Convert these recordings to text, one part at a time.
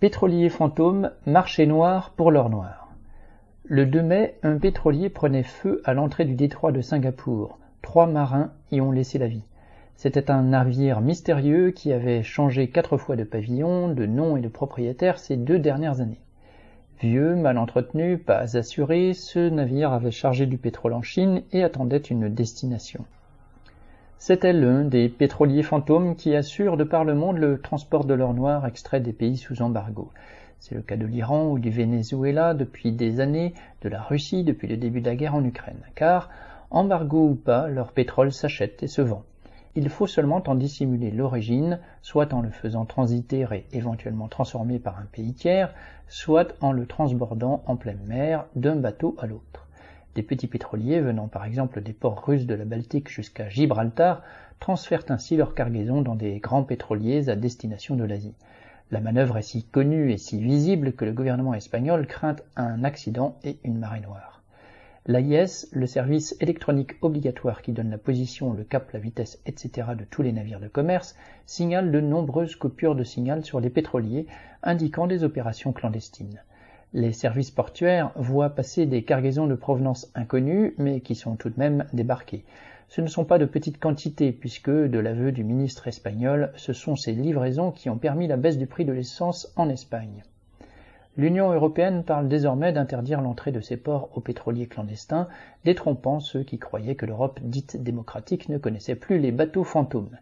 Pétrolier fantôme, marché noir pour l'or noir. Le 2 mai, un pétrolier prenait feu à l'entrée du détroit de Singapour. Trois marins y ont laissé la vie. C'était un navire mystérieux qui avait changé quatre fois de pavillon, de nom et de propriétaire ces deux dernières années. Vieux, mal entretenu, pas assuré, ce navire avait chargé du pétrole en Chine et attendait une destination. C'était l'un des pétroliers fantômes qui assurent de par le monde le transport de l'or noir extrait des pays sous embargo. C'est le cas de l'Iran ou du Venezuela depuis des années, de la Russie depuis le début de la guerre en Ukraine, car, embargo ou pas, leur pétrole s'achète et se vend. Il faut seulement en dissimuler l'origine, soit en le faisant transiter et éventuellement transformer par un pays tiers, soit en le transbordant en pleine mer d'un bateau à l'autre. Des petits pétroliers venant par exemple des ports russes de la Baltique jusqu'à Gibraltar transfèrent ainsi leur cargaison dans des grands pétroliers à destination de l'Asie. La manœuvre est si connue et si visible que le gouvernement espagnol craint un accident et une marée noire. L'AIS, le service électronique obligatoire qui donne la position, le cap, la vitesse, etc. de tous les navires de commerce, signale de nombreuses coupures de signal sur les pétroliers, indiquant des opérations clandestines. Les services portuaires voient passer des cargaisons de provenance inconnue, mais qui sont tout de même débarquées. Ce ne sont pas de petites quantités, puisque, de l'aveu du ministre espagnol, ce sont ces livraisons qui ont permis la baisse du prix de l'essence en Espagne. L'Union européenne parle désormais d'interdire l'entrée de ces ports aux pétroliers clandestins, détrompant ceux qui croyaient que l'Europe dite démocratique ne connaissait plus les bateaux fantômes.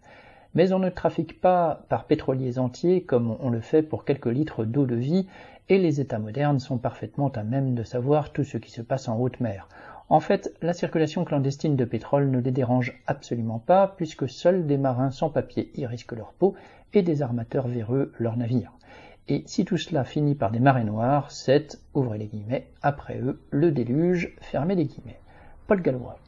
Mais on ne trafique pas par pétroliers entiers comme on le fait pour quelques litres d'eau de vie, et les États modernes sont parfaitement à même de savoir tout ce qui se passe en haute mer. En fait, la circulation clandestine de pétrole ne les dérange absolument pas, puisque seuls des marins sans papier y risquent leur peau et des armateurs véreux leurs navires. Et si tout cela finit par des marées noires, c'est, ouvrez les guillemets, après eux, le déluge, fermez les guillemets. Paul Gallois.